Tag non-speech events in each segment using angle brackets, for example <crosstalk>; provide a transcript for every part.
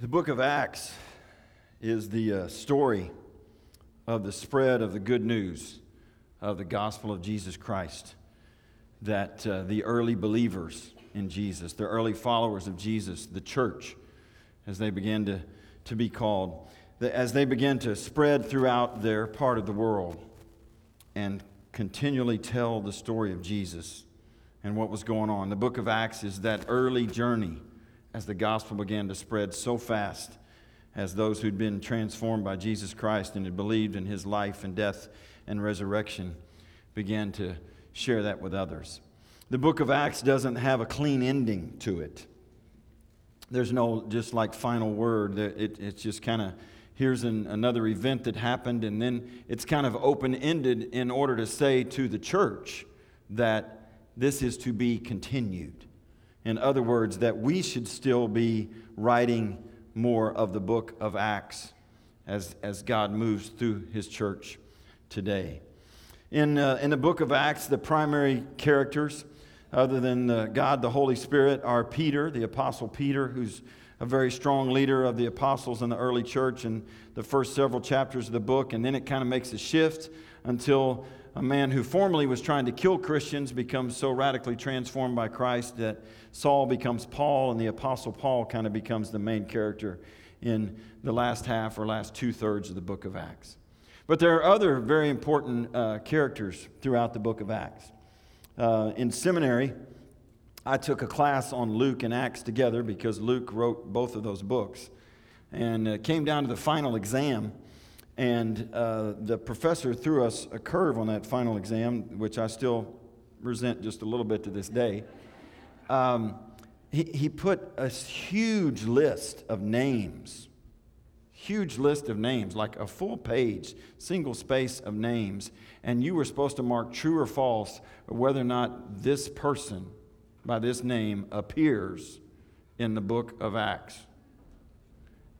The book of Acts is the uh, story of the spread of the good news of the gospel of Jesus Christ. That uh, the early believers in Jesus, the early followers of Jesus, the church, as they began to, to be called, as they began to spread throughout their part of the world and continually tell the story of Jesus and what was going on. The book of Acts is that early journey as the gospel began to spread so fast as those who'd been transformed by Jesus Christ and had believed in his life and death and resurrection began to share that with others. The book of Acts doesn't have a clean ending to it. There's no just like final word. It, it's just kind of here's an, another event that happened, and then it's kind of open ended in order to say to the church that this is to be continued. In other words, that we should still be writing more of the book of Acts as, as God moves through his church today. In, uh, in the book of Acts, the primary characters, other than God the Holy Spirit, are Peter, the Apostle Peter, who's a very strong leader of the apostles in the early church in the first several chapters of the book. And then it kind of makes a shift until a man who formerly was trying to kill Christians becomes so radically transformed by Christ that Saul becomes Paul, and the apostle Paul kind of becomes the main character in the last half or last two thirds of the book of Acts. But there are other very important uh, characters throughout the book of Acts. Uh, in seminary, I took a class on Luke and Acts together because Luke wrote both of those books. And uh, came down to the final exam, and uh, the professor threw us a curve on that final exam, which I still resent just a little bit to this day. Um, he, he put a huge list of names, huge list of names, like a full page, single space of names, and you were supposed to mark true or false whether or not this person by this name appears in the book of Acts.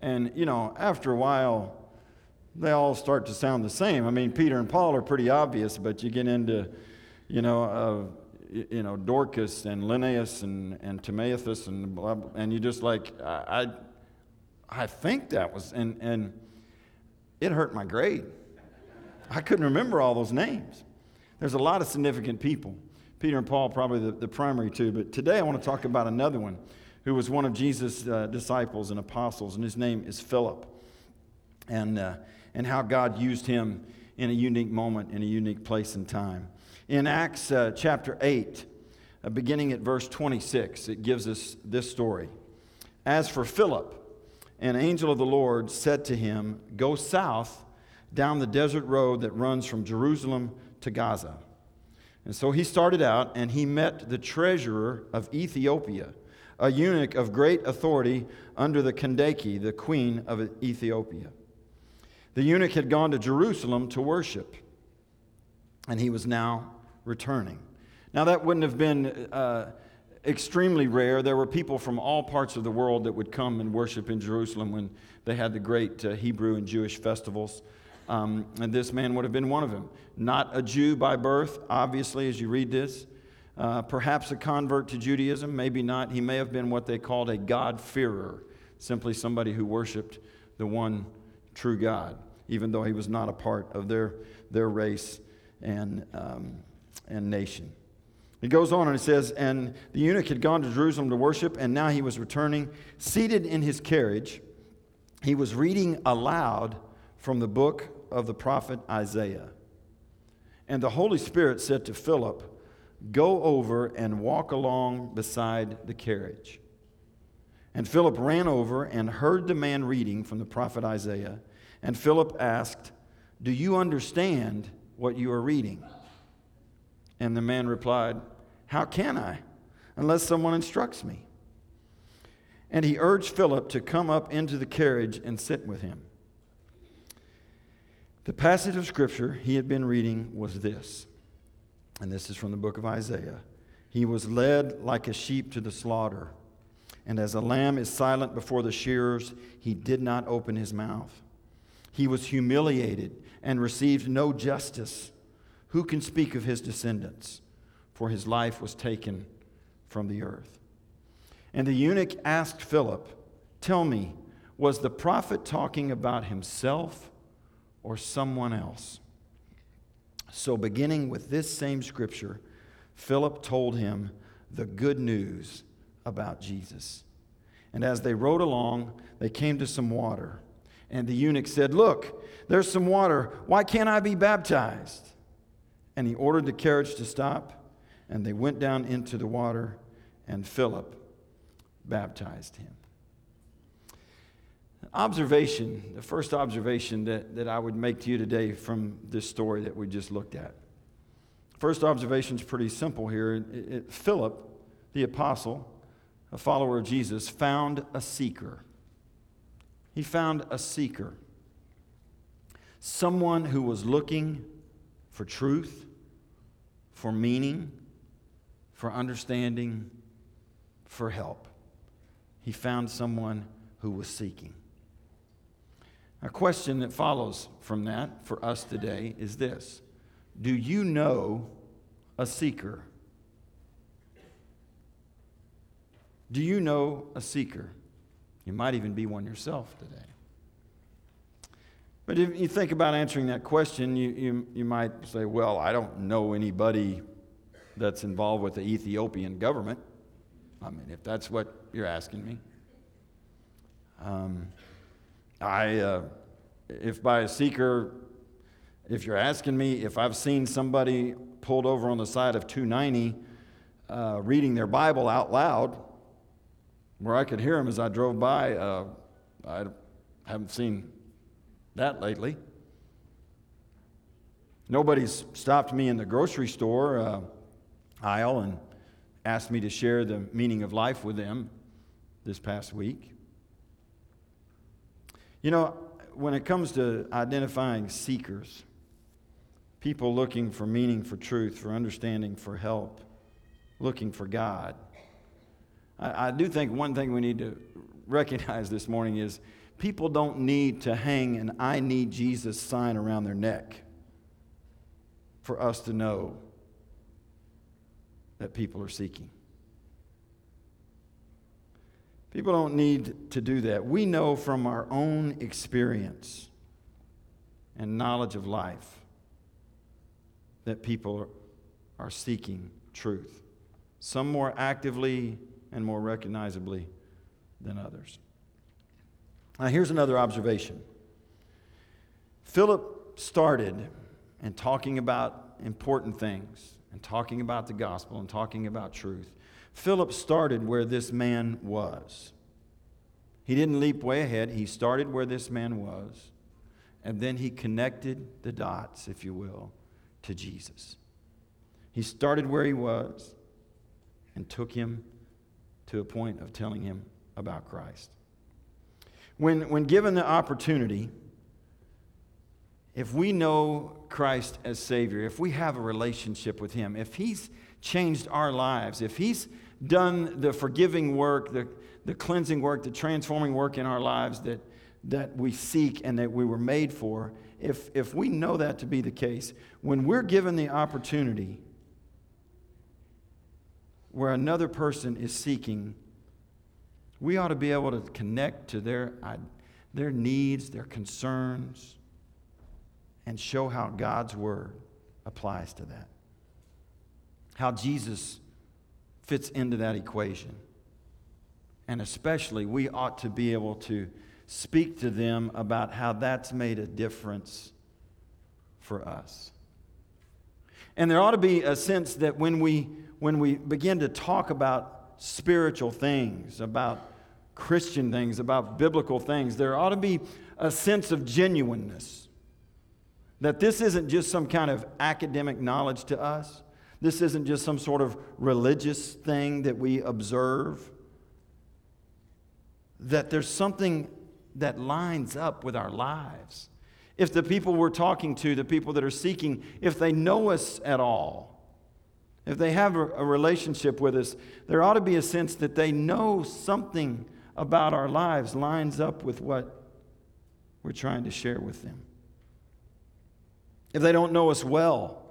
And, you know, after a while, they all start to sound the same. I mean, Peter and Paul are pretty obvious, but you get into, you know, uh, you know, Dorcas and Linnaeus and, and Timaeus and blah, and you just like, I, I think that was, and, and it hurt my grade. I couldn't remember all those names. There's a lot of significant people. Peter and Paul, probably the, the primary two. But today I want to talk about another one who was one of Jesus' uh, disciples and apostles, and his name is Philip. And, uh, and how God used him in a unique moment, in a unique place and time. In Acts uh, chapter 8, uh, beginning at verse 26, it gives us this story. As for Philip, an angel of the Lord said to him, Go south down the desert road that runs from Jerusalem to Gaza. And so he started out and he met the treasurer of Ethiopia, a eunuch of great authority under the Kandake, the queen of Ethiopia. The eunuch had gone to Jerusalem to worship, and he was now returning. Now, that wouldn't have been uh, extremely rare. There were people from all parts of the world that would come and worship in Jerusalem when they had the great uh, Hebrew and Jewish festivals. Um, and this man would have been one of them. Not a Jew by birth, obviously, as you read this. Uh, perhaps a convert to Judaism, maybe not. He may have been what they called a God-fearer, simply somebody who worshiped the one true God, even though he was not a part of their, their race and, um, and nation. He goes on and he says, And the eunuch had gone to Jerusalem to worship, and now he was returning. Seated in his carriage, he was reading aloud from the book of the prophet Isaiah. And the Holy Spirit said to Philip, Go over and walk along beside the carriage. And Philip ran over and heard the man reading from the prophet Isaiah. And Philip asked, Do you understand what you are reading? And the man replied, How can I, unless someone instructs me? And he urged Philip to come up into the carriage and sit with him. The passage of scripture he had been reading was this, and this is from the book of Isaiah. He was led like a sheep to the slaughter, and as a lamb is silent before the shearers, he did not open his mouth. He was humiliated and received no justice. Who can speak of his descendants? For his life was taken from the earth. And the eunuch asked Philip, Tell me, was the prophet talking about himself or someone else? So, beginning with this same scripture, Philip told him the good news about Jesus. And as they rode along, they came to some water. And the eunuch said, Look, there's some water. Why can't I be baptized? And he ordered the carriage to stop, and they went down into the water, and Philip baptized him. Observation, the first observation that, that I would make to you today from this story that we just looked at. First observation is pretty simple here. It, it, Philip, the apostle, a follower of Jesus, found a seeker. He found a seeker, someone who was looking for truth, for meaning, for understanding, for help. He found someone who was seeking. A question that follows from that for us today is this Do you know a seeker? Do you know a seeker? You might even be one yourself today. But if you think about answering that question, you, you, you might say, Well, I don't know anybody that's involved with the Ethiopian government. I mean, if that's what you're asking me. Um, I, uh, if by a seeker, if you're asking me if I've seen somebody pulled over on the side of 290 uh, reading their Bible out loud, where I could hear them as I drove by, uh, I haven't seen that lately. Nobody's stopped me in the grocery store uh, aisle and asked me to share the meaning of life with them this past week. You know, when it comes to identifying seekers, people looking for meaning, for truth, for understanding, for help, looking for God, I, I do think one thing we need to recognize this morning is people don't need to hang an I need Jesus sign around their neck for us to know that people are seeking. People don't need to do that. We know from our own experience and knowledge of life that people are seeking truth, some more actively and more recognizably than others. Now, here's another observation Philip started in talking about important things and talking about the gospel and talking about truth. Philip started where this man was. He didn't leap way ahead, he started where this man was, and then he connected the dots, if you will, to Jesus. He started where he was and took him to a point of telling him about Christ. When, when given the opportunity, if we know Christ as Savior, if we have a relationship with Him, if He's changed our lives, if He's done the forgiving work, the, the cleansing work, the transforming work in our lives that, that we seek and that we were made for, if, if we know that to be the case, when we're given the opportunity where another person is seeking, we ought to be able to connect to their, their needs, their concerns and show how God's word applies to that. How Jesus fits into that equation. And especially, we ought to be able to speak to them about how that's made a difference for us. And there ought to be a sense that when we, when we begin to talk about spiritual things, about Christian things, about biblical things, there ought to be a sense of genuineness that this isn't just some kind of academic knowledge to us. This isn't just some sort of religious thing that we observe. That there's something that lines up with our lives. If the people we're talking to, the people that are seeking, if they know us at all, if they have a, relationship with us, there ought to be a sense that they know something about our lives lines up with what we're trying to share with them. If they don't know us well,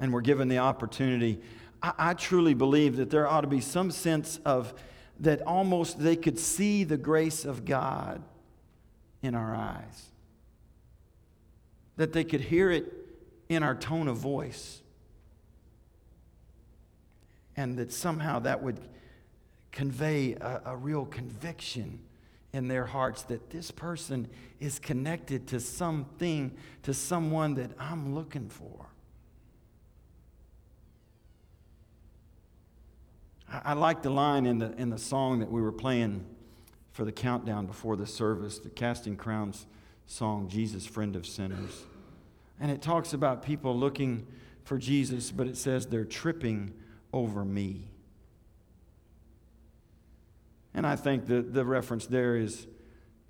and we're given the opportunity, I, I truly believe that there ought to be some sense of, that almost they could see the grace of God in our eyes, that they could hear it in our tone of voice, and that somehow that would convey a, a real conviction in their hearts that this person is connected to something, to someone that I'm looking for. I, I like the line in the, in the song that we were playing for the countdown before the service, the Casting Crowns song, Jesus, Friend of Sinners. And it talks about people looking for Jesus, but it says they're tripping over me. And I think that the reference there is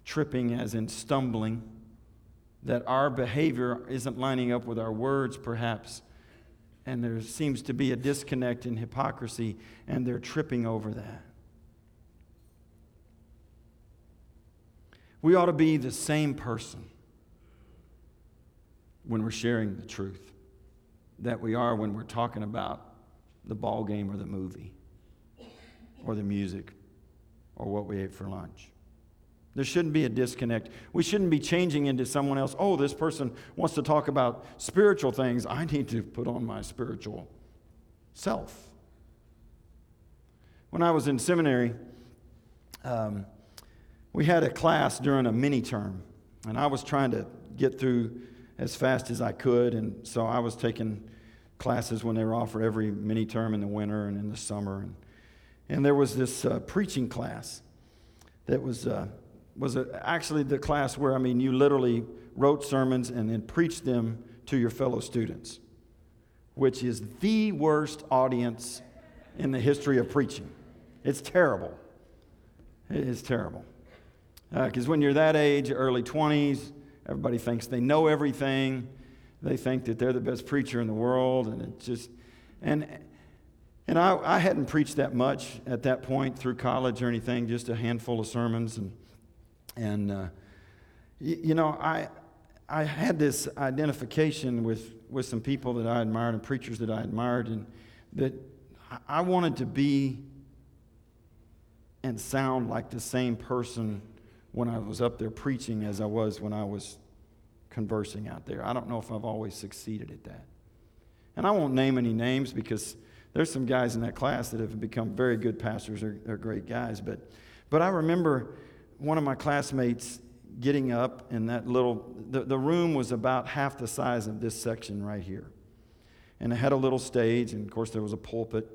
tripping as in stumbling, that our behavior isn't lining up with our words, perhaps. And there seems to be a disconnect in hypocrisy, and they're tripping over that. We ought to be the same person when we're sharing the truth that we are when we're talking about the ball game or the movie or the music or what we ate for lunch. There shouldn't be a disconnect. We shouldn't be changing into someone else. Oh, this person wants to talk about spiritual things. I need to put on my spiritual self. When I was in seminary, um, we had a class during a mini term, and I was trying to get through as fast as I could, and so I was taking classes when they were offered every mini term in the winter and in the summer. And and there was this uh, preaching class that was, uh, was a, actually the class where, I mean, you literally wrote sermons and then preached them to your fellow students, which is the worst audience in the history of preaching. It's terrible. It is terrible. Because uh, when you're that age, early 20s, everybody thinks they know everything. They think that they're the best preacher in the world, and it just, and and I, I hadn't preached that much at that point through college or anything, just a handful of sermons. And, and uh, you, you know, I, I had this identification with, with some people that I admired and preachers that I admired, and that I wanted to be and sound like the same person when I was up there preaching as I was when I was conversing out there. I don't know if I've always succeeded at that. And I won't name any names because there's some guys in that class that have become very good pastors. They're, they're great guys. But, but I remember one of my classmates getting up in that little, the, the room was about half the size of this section right here. And it had a little stage, and of course, there was a pulpit.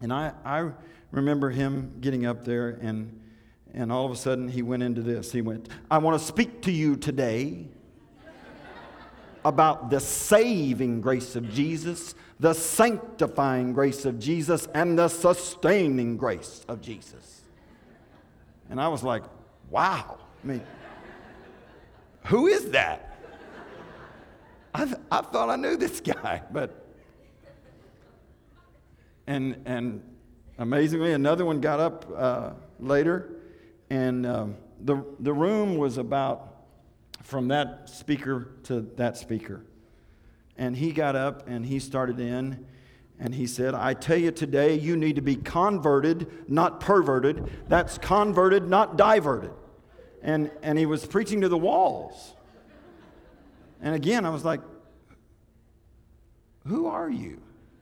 And I, I remember him getting up there, and, and all of a sudden, he went into this. He went, I want to speak to you today about the saving grace of Jesus, the sanctifying grace of Jesus, and the sustaining grace of Jesus. And I was like, wow. I mean, who is that? I, th- I thought I knew this <laughs> guy, but. And, and amazingly, another one got up uh, later, and um, the, the room was about from that speaker to that speaker. And he got up and he started in and he said, I tell you today, you need to be converted, not perverted. That's converted, not diverted. And, and he was preaching to the walls. And again, I was like, who are you?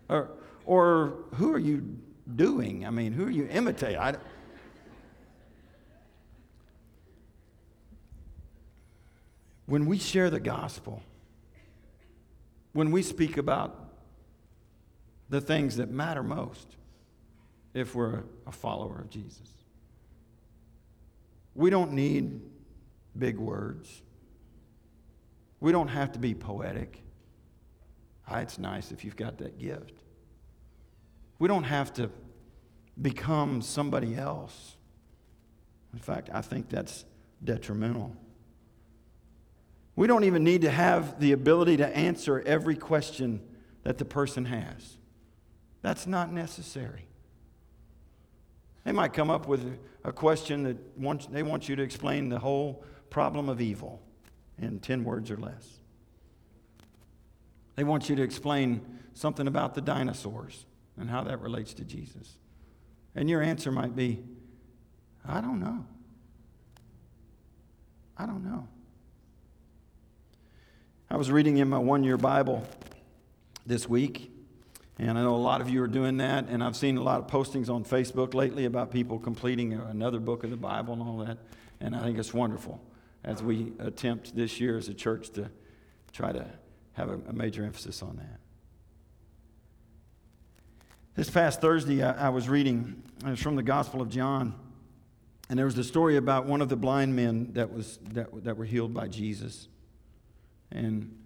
Or, or who are you doing? I mean, who are you imitating? I, When we share the gospel, when we speak about the things that matter most, if we're a follower of Jesus, we don't need big words. We don't have to be poetic. Ah, it's nice if you've got that gift. We don't have to become somebody else. In fact, I think that's detrimental. We don't even need to have the ability to answer every question that the person has. That's not necessary. They might come up with a question that wants, they want you to explain the whole problem of evil in 10 words or less. They want you to explain something about the dinosaurs and how that relates to Jesus. And your answer might be, I don't know. I don't know. I was reading in my one year Bible this week, and I know a lot of you are doing that, and I've seen a lot of postings on Facebook lately about people completing another book of the Bible and all that, and I think it's wonderful as we attempt this year as a church to try to have a, major emphasis on that. This past Thursday, I, I was reading, it was from the Gospel of John, and there was the story about one of the blind men that, was, that, that were healed by Jesus. And,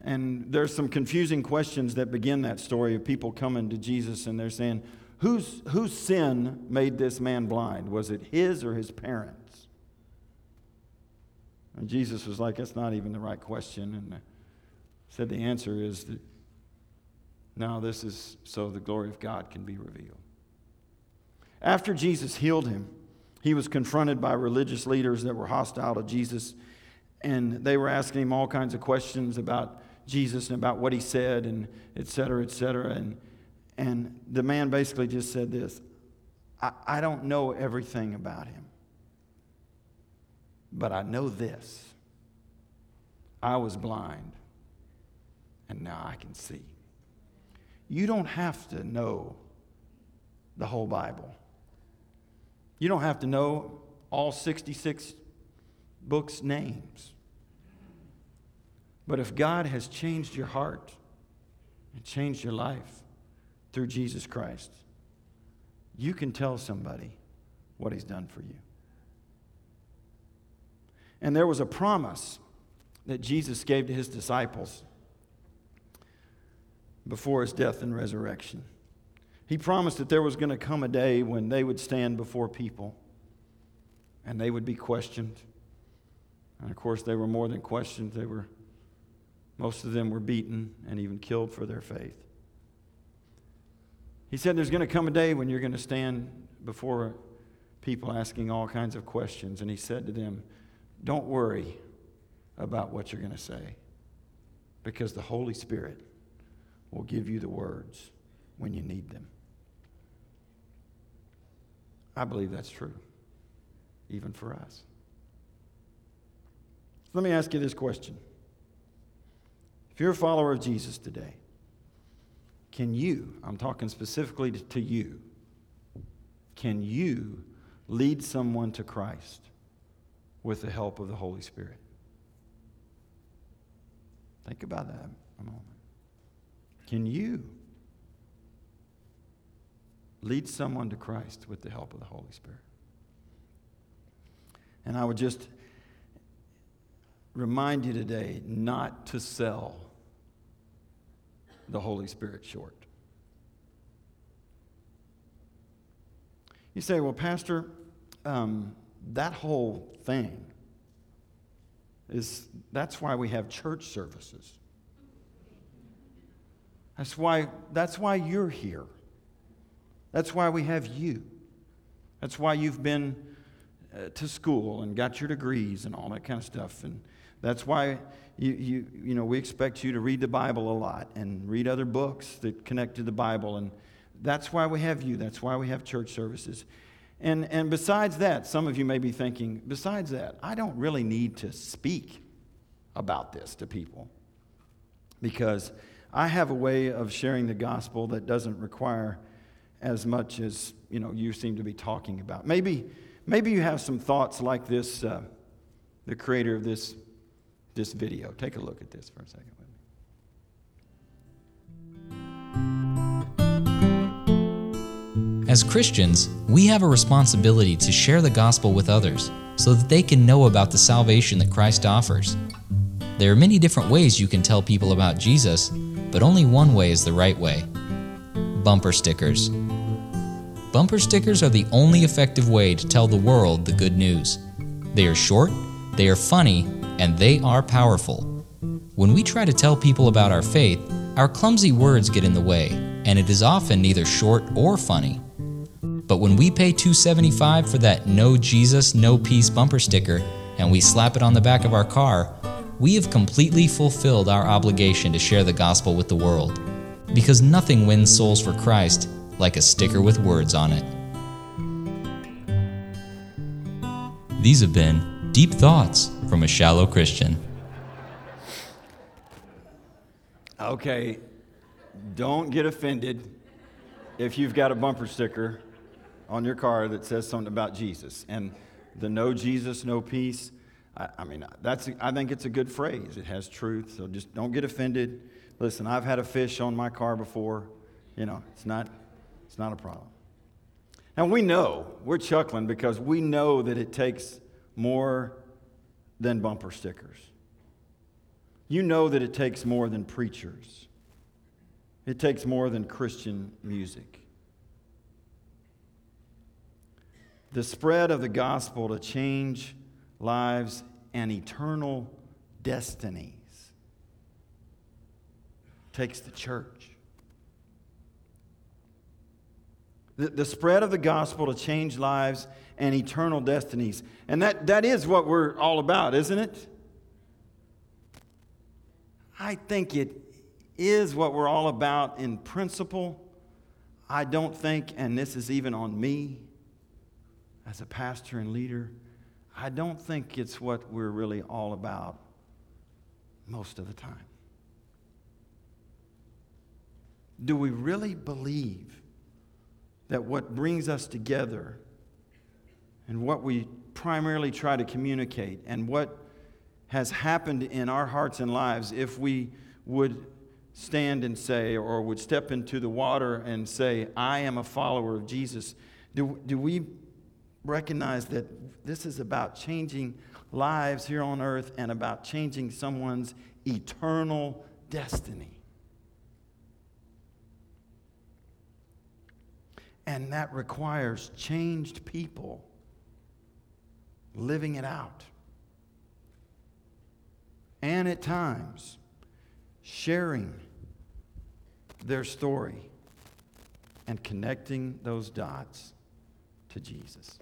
and there's some confusing questions that begin that story of people coming to Jesus and they're saying, Whose, whose sin made this man blind? Was it his or his parents? And Jesus was like, That's not even the right question. And said the answer is that now this is so the glory of God can be revealed. After Jesus healed him, he was confronted by religious leaders that were hostile to Jesus, and they were asking him all kinds of questions about Jesus and about what he said, and et cetera, et cetera. And, and the man basically just said this I, I don't know everything about him, but I know this I was blind, and now I can see. You don't have to know the whole Bible. You don't have to know all 66 books' names. But if God has changed your heart and changed your life through Jesus Christ, you can tell somebody what He's done for you. And there was a promise that Jesus gave to His disciples before his death and resurrection. He promised that there was going to come a day when they would stand before people and they would be questioned. And of course, they were more than questioned, they were, most of them were beaten and even killed for their faith. He said there's going to come a day when you're going to stand before people asking all kinds of questions. And he said to them, Don't worry about what you're going to say because the Holy Spirit will give you the words when you need them. I believe that's true, even for us. Let me ask you this question. If you're a follower of Jesus today, can you, I'm talking specifically to you, can you lead someone to Christ with the help of the Holy Spirit? Think about that a moment. Can you lead someone to Christ with the help of the Holy Spirit? And I would just remind you today not to sell the Holy Spirit short. You say, well, Pastor, um, that whole thing is that's why we have church services. That's why, that's why you're here. That's why we have you. That's why you've been uh, to school and got your degrees and all that kind of stuff. And that's why you, you, you know, we expect you to read the Bible a lot and read other books that connect to the Bible. And that's why we have you. That's why we have church services. And, and besides that, some of you may be thinking, besides that, I don't really need to speak about this to people because I have a way of sharing the gospel that doesn't require as much as you know you seem to be talking about. Maybe, maybe you have some thoughts like this. Uh, the creator of this this video. Take a look at this for a second. As Christians, we have a responsibility to share the gospel with others so that they can know about the salvation that Christ offers. There are many different ways you can tell people about Jesus, but only one way is the right way bumper stickers. Bumper stickers are the only effective way to tell the world the good news. They are short, they are funny, and they are powerful. When we try to tell people about our faith, our clumsy words get in the way, and it is often neither short or funny. But when we pay $2.75 for that No Jesus, No Peace bumper sticker and we slap it on the back of our car, we have completely fulfilled our obligation to share the gospel with the world. Because nothing wins souls for Christ like a sticker with words on it. These have been Deep Thoughts from a Shallow Christian. Okay, don't get offended if you've got a bumper sticker on your car that says something about Jesus. And the no Jesus, no peace, I, I mean, that's, I think it's a good phrase. It has truth, so just don't get offended. Listen, I've had a fish on my car before. You know, it's not it's not a problem. Now we know, we're chuckling because we know that it takes more than bumper stickers. You know that it takes more than preachers, it takes more than Christian music. The spread of the gospel to change lives and eternal destinies takes the church. The, the spread of the gospel to change lives and eternal destinies. And that, that is what we're all about, isn't it? I think it is what we're all about in principle. I don't think, and this is even on me as a pastor and leader, I don't think it's what we're really all about most of the time. Do we really believe that what brings us together and what we primarily try to communicate and what has happened in our hearts and lives if we would stand and say, or would step into the water and say, I am a follower of Jesus, do, do we recognize that this is about changing lives here on earth and about changing someone's eternal destiny? And that requires changed people living it out. And at times, sharing their story and connecting those dots to Jesus.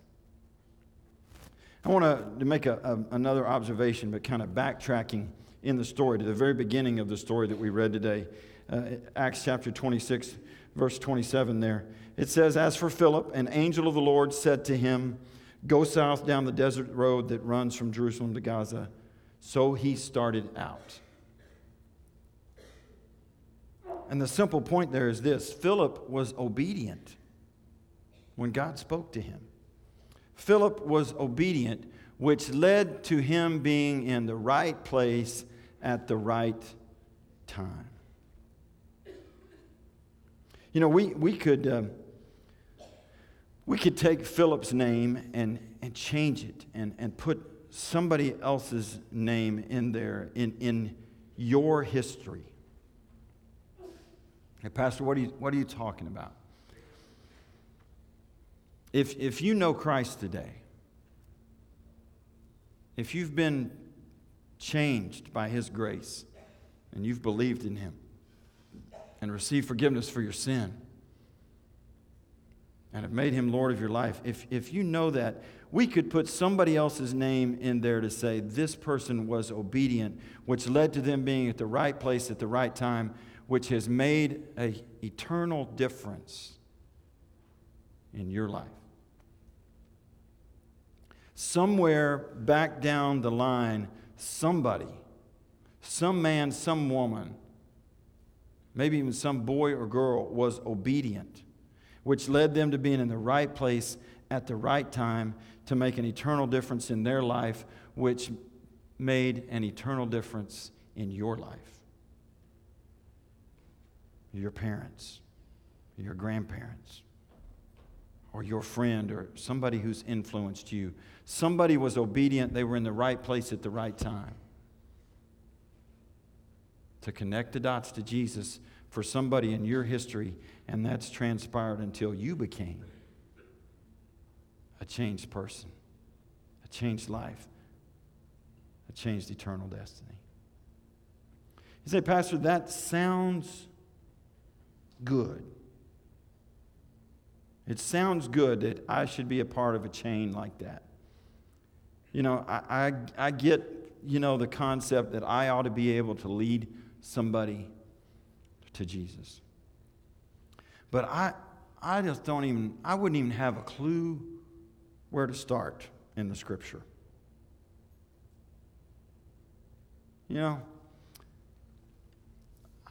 I want to make a, a, another observation, but kind of backtracking in the story to the very beginning of the story that we read today. Uh, Acts chapter 26, verse 27 there. It says, As for Philip, an angel of the Lord said to him, Go south down the desert road that runs from Jerusalem to Gaza. So he started out. And the simple point there is this Philip was obedient when God spoke to him. Philip was obedient, which led to him being in the right place at the right time. You know, we, we could. Uh, we could take Philip's name and, and change it and, and put somebody else's name in there in, in your history. Hey, Pastor, what are you, what are you talking about? If, if you know Christ today, if you've been changed by His grace and you've believed in Him and received forgiveness for your sin, and have made him Lord of your life, if, if you know that, we could put somebody else's name in there to say this person was obedient, which led to them being at the right place at the right time, which has made an eternal difference in your life. Somewhere back down the line, somebody, some man, some woman, maybe even some boy or girl was obedient which led them to being in the right place at the right time to make an eternal difference in their life, which made an eternal difference in your life. Your parents, your grandparents, or your friend, or somebody who's influenced you. Somebody was obedient, they were in the right place at the right time. To connect the dots to Jesus for somebody in your history and that's transpired until you became a changed person, a changed life, a changed eternal destiny. You say, Pastor, that sounds good. It sounds good that I should be a part of a chain like that. You know, I, I, I get, you know, the concept that I ought to be able to lead somebody to Jesus. But I, I just don't even, I wouldn't even have a clue where to start in the scripture. You know,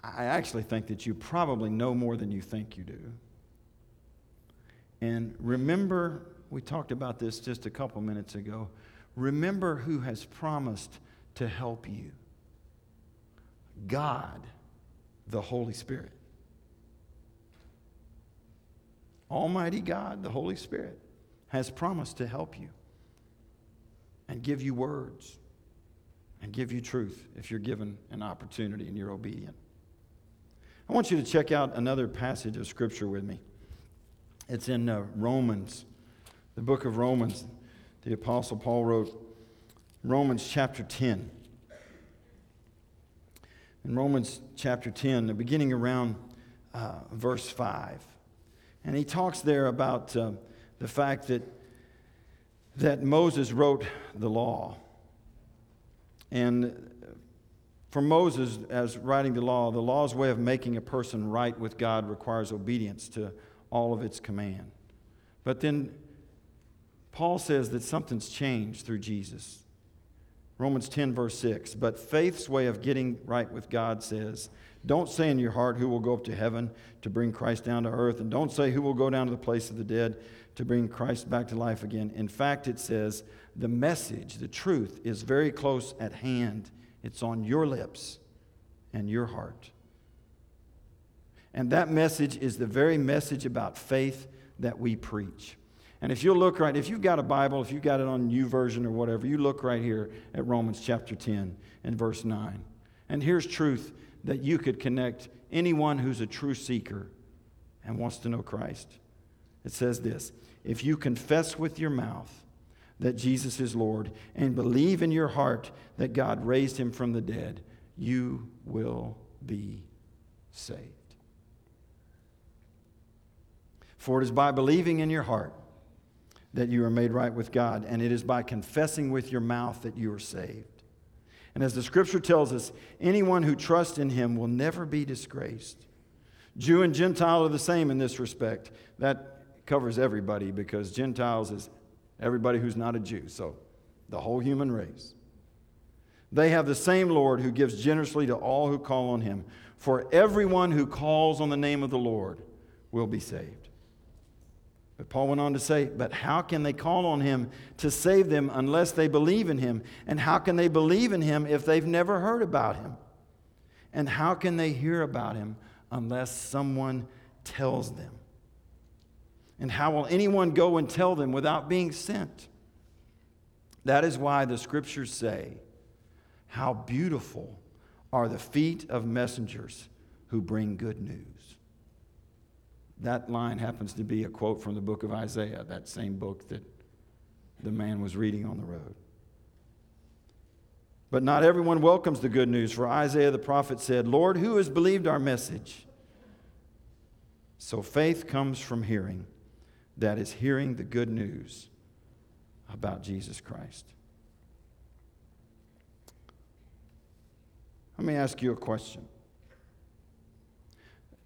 I actually think that you probably know more than you think you do. And remember, we talked about this just a couple minutes ago. Remember who has promised to help you God the Holy Spirit. Almighty God, the Holy Spirit, has promised to help you and give you words and give you truth if you're given an opportunity and you're obedient. I want you to check out another passage of Scripture with me. It's in uh, Romans, the book of Romans. The Apostle Paul wrote Romans chapter 10. In Romans chapter 10, the beginning around uh, verse 5. And he talks there about uh, the fact that, that Moses wrote the law. And for Moses, as writing the law, the law's way of making a person right with God requires obedience to all of its command. But then Paul says that something's changed through Jesus. Romans 10, verse 6. But faith's way of getting right with God says, Don't say in your heart who will go up to heaven to bring Christ down to earth, and don't say who will go down to the place of the dead to bring Christ back to life again. In fact, it says, The message, the truth, is very close at hand it's on your lips and your heart. And that message is the very message about faith that we preach. And if you look right, if you've got a Bible, if you've got it on YouVersion or whatever, you look right here at Romans chapter 10 and verse 9. And here's truth that you could connect anyone who's a true seeker and wants to know Christ. It says this If you confess with your mouth that Jesus is Lord and believe in your heart that God raised him from the dead, you will be saved. For it is by believing in your heart that you are made right with God, and it is by confessing with your mouth that you are saved. And as the scripture tells us, anyone who trusts in him will never be disgraced. Jew and Gentile are the same in this respect. That covers everybody because Gentiles is everybody who's not a Jew, so the whole human race. They have the same Lord who gives generously to all who call on him. For everyone who calls on the name of the Lord will be saved. But Paul went on to say, But how can they call on him to save them unless they believe in him? And how can they believe in him if they've never heard about him? And how can they hear about him unless someone tells them? And how will anyone go and tell them without being sent? That is why the scriptures say, How beautiful are the feet of messengers who bring good news. That line happens to be a quote from the book of Isaiah, that same book that the man was reading on the road. But not everyone welcomes the good news, for Isaiah the prophet said, Lord, who has believed our message? So faith comes from hearing that is hearing the good news about Jesus Christ. Let me ask you a question.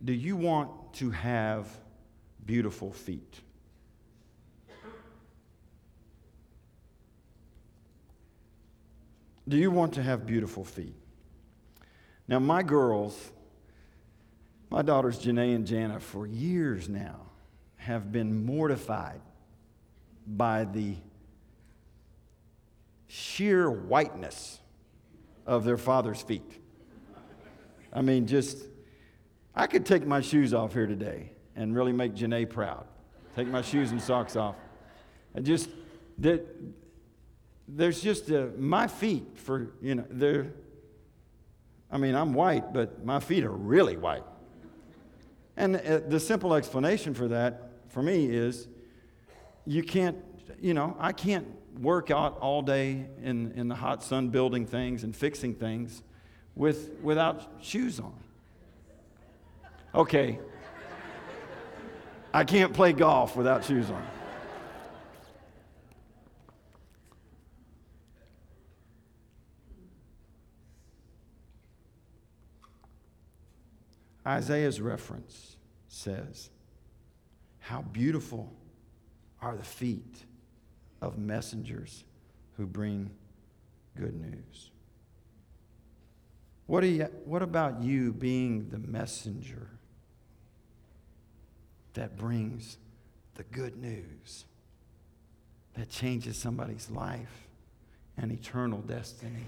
Do you want to have beautiful feet? Do you want to have beautiful feet? Now, my girls, my daughters Janae and Jana, for years now, have been mortified by the sheer whiteness of their father's feet. I mean, just, I could take my shoes off here today and really make Janae proud. Take my shoes and socks off. I just, that, there's just uh, my feet for, you know, they're, I mean, I'm white, but my feet are really white. And uh, the simple explanation for that for me is you can't, you know, I can't work out all day in, in the hot sun building things and fixing things with, without shoes on. Okay. I can't play golf without shoes on. Isaiah's reference says, how beautiful are the feet of messengers who bring good news. What, you, what about you being the messenger that brings the good news that changes somebody's life and eternal destiny?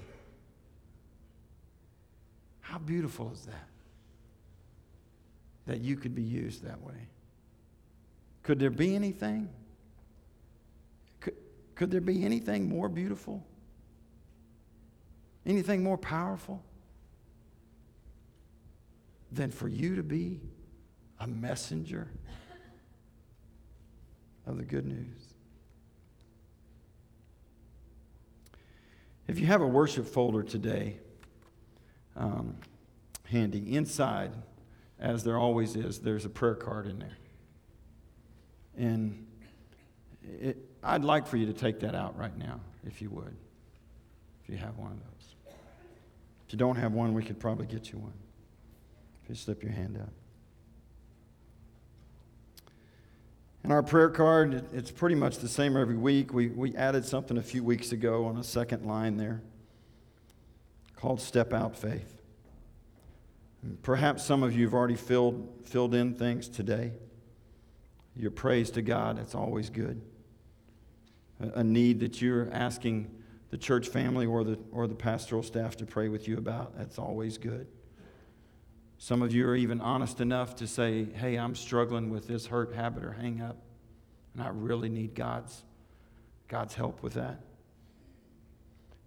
How beautiful is that? That you could be used that way. Could there be anything? Could, could there be anything more beautiful? Anything more powerful than for you to be a messenger of the good news? If you have a worship folder today, um, handy. Inside, as there always is, there's a prayer card in there. And it, I'd like for you to take that out right now, if you would, if you have one of those. If you don't have one, we could probably get you one. If you slip your hand up. And our prayer card, it's pretty much the same every week. We, we added something a few weeks ago on a second line there called Step Out Faith. Perhaps some of you have already filled, filled in things today. Your praise to God, that's always good. A, a need that you're asking the church family or the, or the pastoral staff to pray with you about, that's always good. Some of you are even honest enough to say, hey, I'm struggling with this hurt habit or hang up, and I really need God's, God's help with that.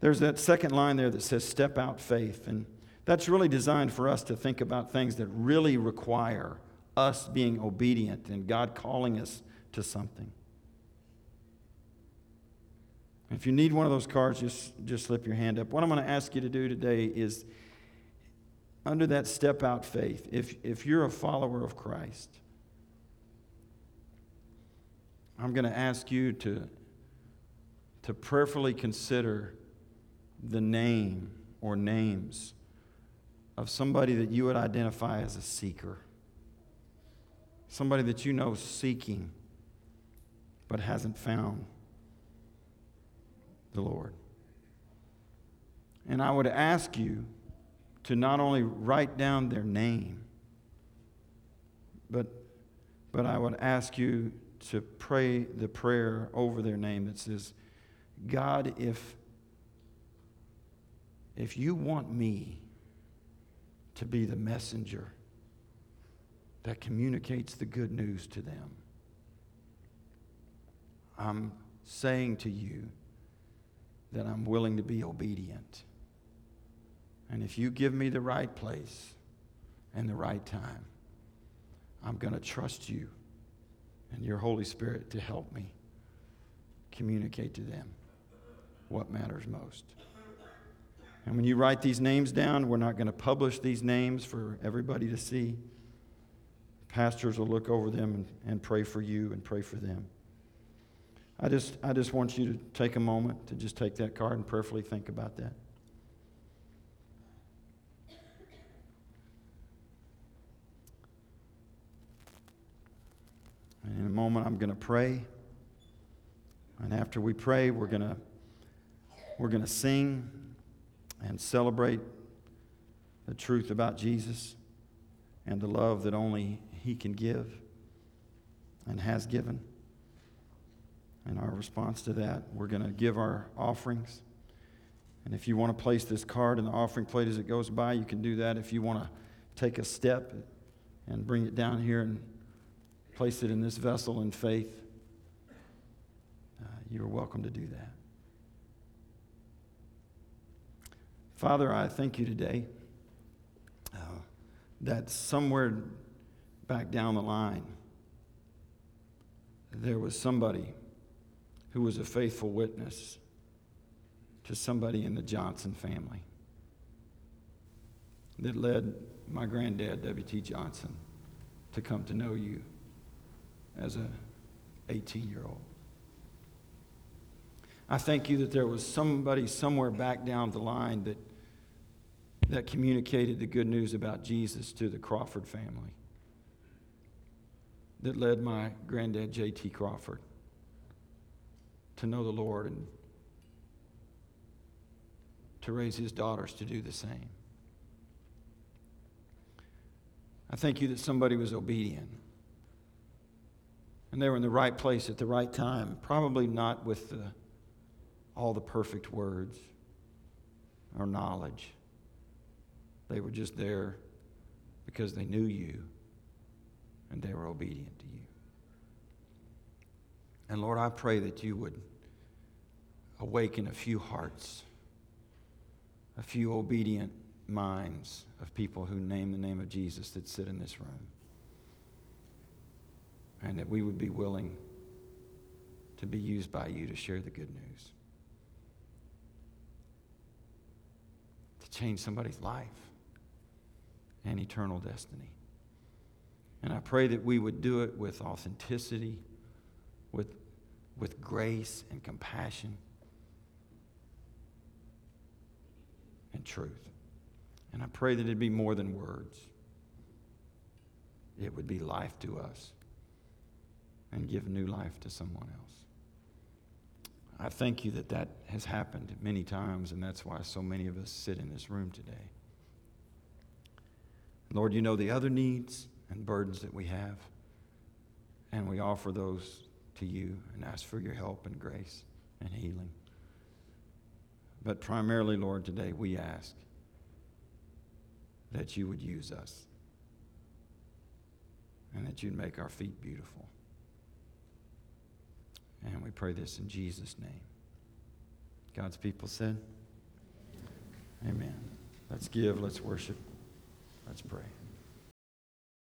There's that second line there that says, step out faith. And that's really designed for us to think about things that really require us being obedient and God calling us to something. If you need one of those cards, just, just slip your hand up. What I'm going to ask you to do today is under that step out faith, if, if you're a follower of Christ, I'm going to ask you to, to prayerfully consider the name or names of somebody that you would identify as a seeker. Somebody that you know seeking but hasn't found the Lord. And I would ask you to not only write down their name, but, but I would ask you to pray the prayer over their name that says, God, if if you want me to be the messenger that communicates the good news to them, I'm saying to you that I'm willing to be obedient. And if you give me the right place and the right time, I'm going to trust you and your Holy Spirit to help me communicate to them what matters most. And when you write these names down, we're not going to publish these names for everybody to see. Pastors will look over them and, and pray for you and pray for them. I just, I just want you to take a moment to just take that card and prayerfully think about that. And in a moment, I'm going to pray. And after we pray, we're going to, we're going to sing and celebrate the truth about Jesus and the love that only He can give and has given. And our response to that, we're going to give our offerings. And if you want to place this card in the offering plate as it goes by, you can do that. If you want to take a step and bring it down here and place it in this vessel in faith, uh, you're welcome to do that. Father, I thank you today uh, that somewhere back down the line, there was somebody who was a faithful witness to somebody in the Johnson family that led my granddad, W.T. Johnson, to come to know you as a 18 year old. I thank you that there was somebody somewhere back down the line that that communicated the good news about Jesus to the Crawford family that led my granddad, J.T. Crawford, to know the Lord and to raise his daughters to do the same. I thank you that somebody was obedient. And they were in the right place at the right time, probably not with the, all the perfect words or knowledge. They were just there because they knew you and they were obedient to you. And Lord, I pray that you would awaken a few hearts, a few obedient minds of people who name the name of Jesus that sit in this room. And that we would be willing to be used by you to share the good news, to change somebody's life and eternal destiny. And I pray that we would do it with authenticity, with, with grace and compassion and truth. And I pray that it'd be more than words, it would be life to us and give new life to someone else. I thank you that that has happened many times, and that's why so many of us sit in this room today. Lord, you know the other needs and burdens that we have, and we offer those to you and ask for your help and grace and healing. But primarily, Lord, today we ask that you would use us and that you'd make our feet beautiful. And we pray this in Jesus' name. God's people said, Amen. Let's give, let's worship, let's pray.